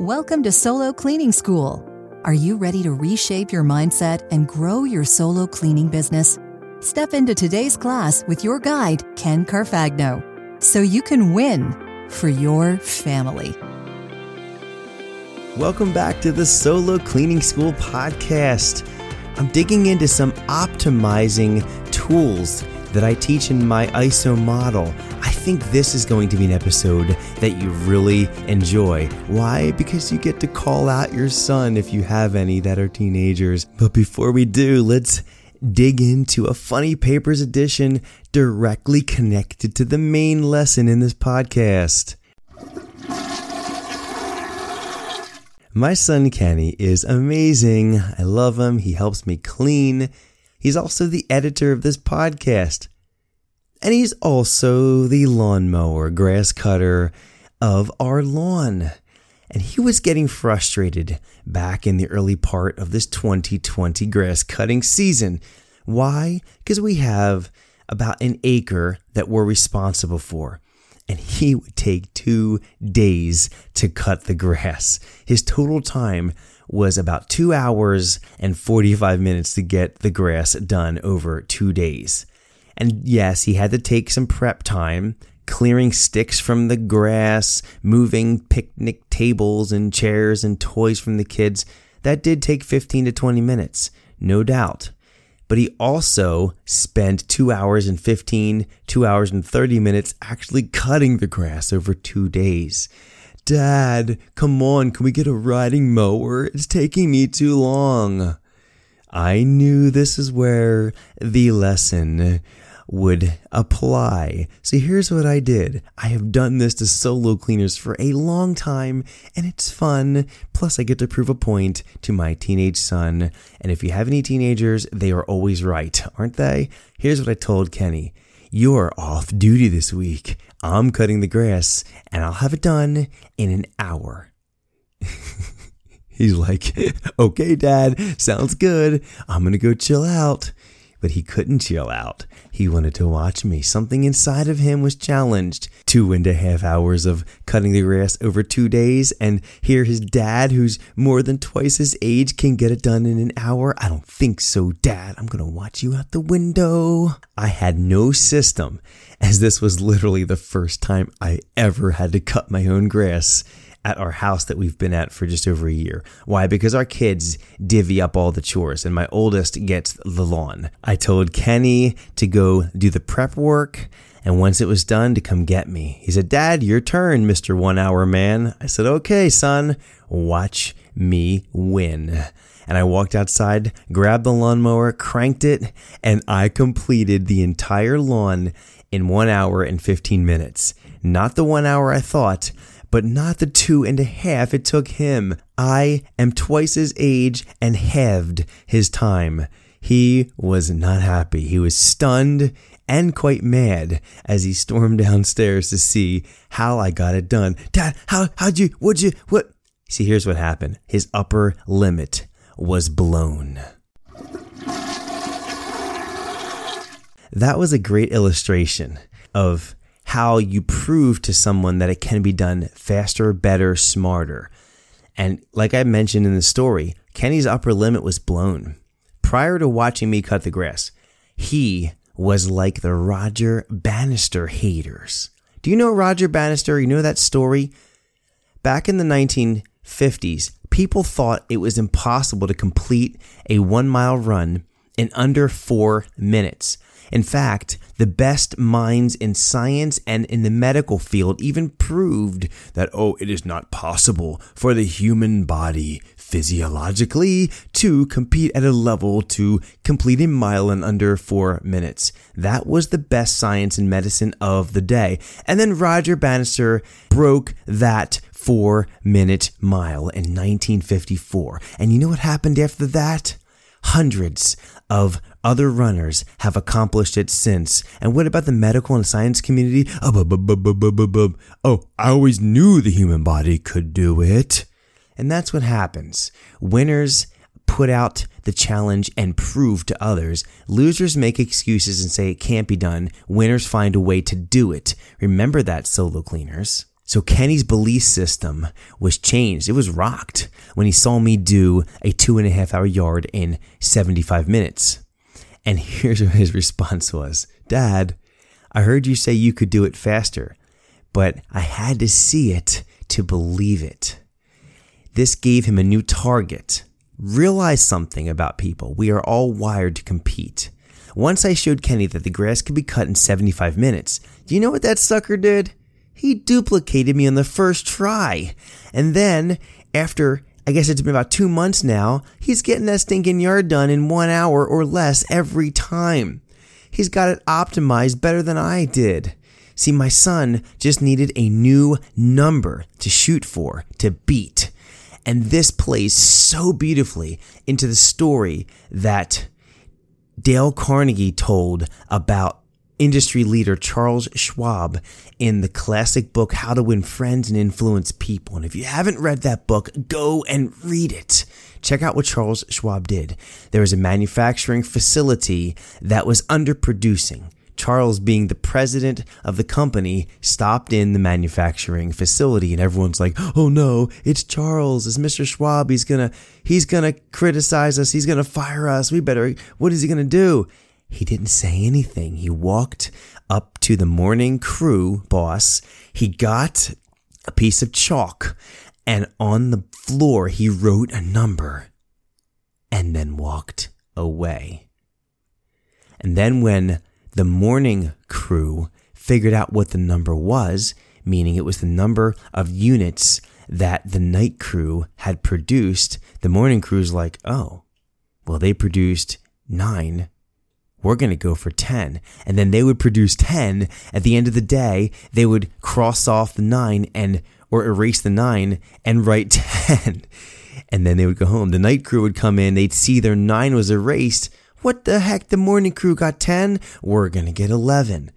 Welcome to Solo Cleaning School. Are you ready to reshape your mindset and grow your solo cleaning business? Step into today's class with your guide, Ken Carfagno, so you can win for your family. Welcome back to the Solo Cleaning School podcast. I'm digging into some optimizing tools that I teach in my ISO model. I think this is going to be an episode that you really enjoy. Why? Because you get to call out your son if you have any that are teenagers. But before we do, let's dig into a funny papers edition directly connected to the main lesson in this podcast. My son Kenny is amazing. I love him. He helps me clean. He's also the editor of this podcast. And he's also the lawnmower, grass cutter of our lawn. And he was getting frustrated back in the early part of this 2020 grass cutting season. Why? Because we have about an acre that we're responsible for. And he would take two days to cut the grass. His total time was about two hours and 45 minutes to get the grass done over two days. And yes, he had to take some prep time, clearing sticks from the grass, moving picnic tables and chairs and toys from the kids. That did take 15 to 20 minutes, no doubt. But he also spent two hours and 15, two hours and 30 minutes actually cutting the grass over two days. Dad, come on, can we get a riding mower? It's taking me too long. I knew this is where the lesson would apply. So here's what I did. I have done this to solo cleaners for a long time and it's fun. Plus I get to prove a point to my teenage son. And if you have any teenagers, they are always right, aren't they? Here's what I told Kenny. You're off duty this week. I'm cutting the grass and I'll have it done in an hour. He's like, okay, dad, sounds good. I'm going to go chill out but he couldn't chill out. He wanted to watch me. Something inside of him was challenged. Two and a half hours of cutting the grass over two days, and here his dad, who's more than twice his age, can get it done in an hour. I don't think so, Dad. I'm gonna watch you out the window. I had no system, as this was literally the first time I ever had to cut my own grass at our house that we've been at for just over a year. Why? Because our kids divvy up all the chores and my oldest gets the lawn. I told Kenny to go do the prep work and once it was done to come get me. He said, Dad, your turn, Mr. One Hour Man. I said, okay, son, watch me win. And I walked outside, grabbed the lawnmower, cranked it, and I completed the entire lawn in one hour and 15 minutes. Not the one hour I thought, but not the two and a half it took him. I am twice his age and halved his time. He was not happy. He was stunned and quite mad as he stormed downstairs to see how I got it done. Dad, how, how'd you, what'd you, what? See, here's what happened. His upper limit was blown. That was a great illustration of how you prove to someone that it can be done faster, better, smarter. And like I mentioned in the story, Kenny's upper limit was blown. Prior to watching me cut the grass, he was like the Roger Bannister haters. Do you know Roger Bannister? You know that story? Back in the 1950s, people thought it was impossible to complete a one mile run in under four minutes. In fact, the best minds in science and in the medical field even proved that, oh, it is not possible for the human body physiologically to compete at a level to complete a mile in under four minutes. That was the best science and medicine of the day. And then Roger Bannister broke that four minute mile in 1954. And you know what happened after that? Hundreds of other runners have accomplished it since. And what about the medical and science community? Oh, oh, I always knew the human body could do it. And that's what happens. Winners put out the challenge and prove to others. Losers make excuses and say it can't be done. Winners find a way to do it. Remember that, solo cleaners. So Kenny's belief system was changed. It was rocked when he saw me do a two and a half hour yard in 75 minutes. And here's what his response was Dad, I heard you say you could do it faster, but I had to see it to believe it. This gave him a new target. Realize something about people. We are all wired to compete. Once I showed Kenny that the grass could be cut in 75 minutes, do you know what that sucker did? He duplicated me on the first try. And then, after I guess it's been about two months now, he's getting that stinking yard done in one hour or less every time. He's got it optimized better than I did. See, my son just needed a new number to shoot for, to beat. And this plays so beautifully into the story that Dale Carnegie told about industry leader Charles Schwab in the classic book How to Win Friends and Influence People. And if you haven't read that book, go and read it. Check out what Charles Schwab did. There was a manufacturing facility that was underproducing. Charles, being the president of the company, stopped in the manufacturing facility and everyone's like, "Oh no, it's Charles. It's Mr. Schwab. He's to he's to criticize us. He's to fire us. We better What is he to do?" He didn't say anything. He walked up to the morning crew boss. He got a piece of chalk and on the floor he wrote a number and then walked away. And then when the morning crew figured out what the number was, meaning it was the number of units that the night crew had produced, the morning crew's like, oh, well, they produced nine. We're going to go for 10. And then they would produce 10. At the end of the day, they would cross off the nine and, or erase the nine and write 10. And then they would go home. The night crew would come in. They'd see their nine was erased what the heck? The morning crew got 10? We're going to get 11.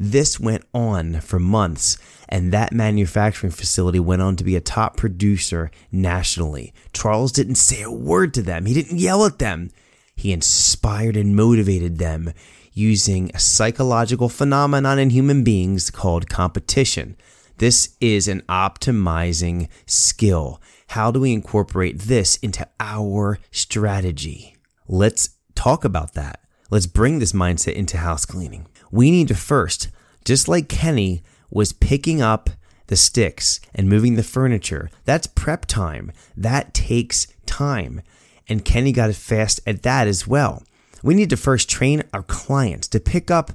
This went on for months, and that manufacturing facility went on to be a top producer nationally. Charles didn't say a word to them, he didn't yell at them. He inspired and motivated them using a psychological phenomenon in human beings called competition. This is an optimizing skill. How do we incorporate this into our strategy? Let's talk about that. Let's bring this mindset into house cleaning. We need to first, just like Kenny was picking up the sticks and moving the furniture, that's prep time. That takes time. And Kenny got it fast at that as well. We need to first train our clients to pick up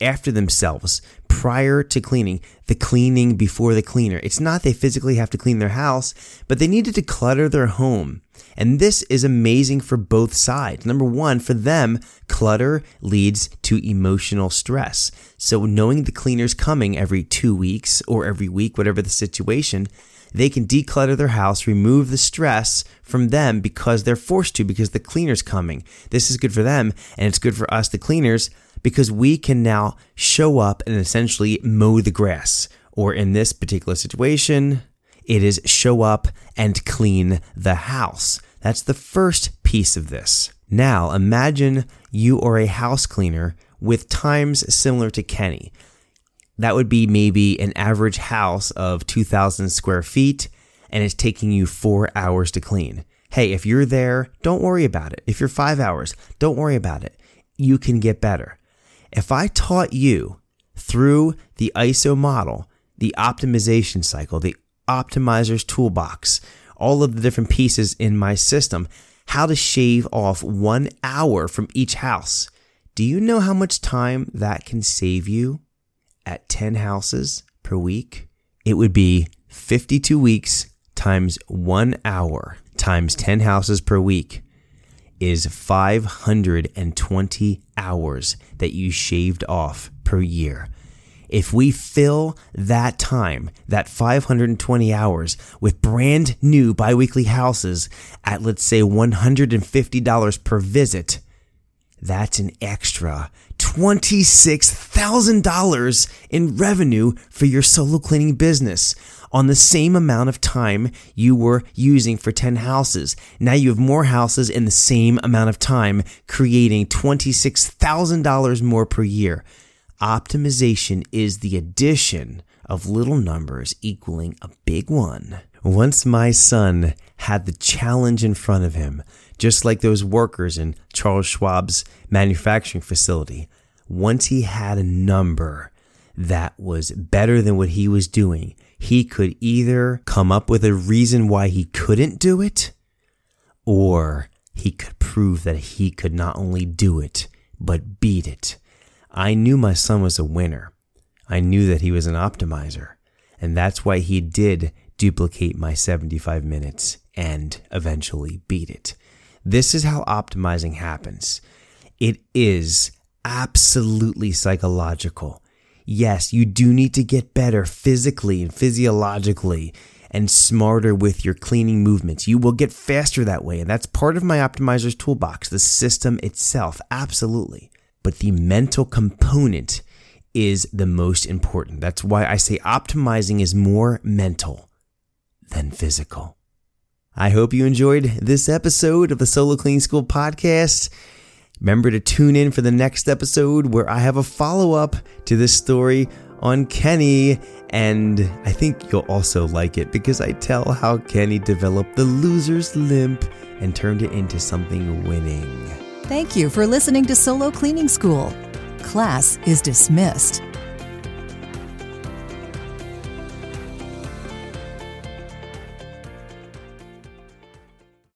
after themselves prior to cleaning, the cleaning before the cleaner. It's not they physically have to clean their house, but they need to declutter their home. And this is amazing for both sides. Number one, for them, clutter leads to emotional stress. So knowing the cleaner's coming every two weeks or every week, whatever the situation, they can declutter their house, remove the stress from them because they're forced to because the cleaner's coming. This is good for them and it's good for us, the cleaners, because we can now show up and essentially mow the grass. Or in this particular situation, it is show up and clean the house. That's the first piece of this. Now imagine you are a house cleaner with times similar to Kenny. That would be maybe an average house of 2,000 square feet and it's taking you four hours to clean. Hey, if you're there, don't worry about it. If you're five hours, don't worry about it. You can get better. If I taught you through the ISO model, the optimization cycle, the optimizer's toolbox, all of the different pieces in my system, how to shave off one hour from each house. Do you know how much time that can save you at 10 houses per week? It would be 52 weeks times one hour times 10 houses per week is 520 hours that you shaved off per year. If we fill that time, that 520 hours, with brand new biweekly houses at, let's say, $150 per visit, that's an extra $26,000 in revenue for your solo cleaning business on the same amount of time you were using for 10 houses. Now you have more houses in the same amount of time, creating $26,000 more per year. Optimization is the addition of little numbers equaling a big one. Once my son had the challenge in front of him, just like those workers in Charles Schwab's manufacturing facility, once he had a number that was better than what he was doing, he could either come up with a reason why he couldn't do it, or he could prove that he could not only do it, but beat it. I knew my son was a winner. I knew that he was an optimizer. And that's why he did duplicate my 75 minutes and eventually beat it. This is how optimizing happens. It is absolutely psychological. Yes, you do need to get better physically and physiologically and smarter with your cleaning movements. You will get faster that way. And that's part of my optimizer's toolbox, the system itself. Absolutely. But the mental component is the most important. That's why I say optimizing is more mental than physical. I hope you enjoyed this episode of the Solo Cleaning School podcast. Remember to tune in for the next episode where I have a follow up to this story on Kenny, and I think you'll also like it because I tell how Kenny developed the loser's limp and turned it into something winning. Thank you for listening to Solo Cleaning School. Class is dismissed.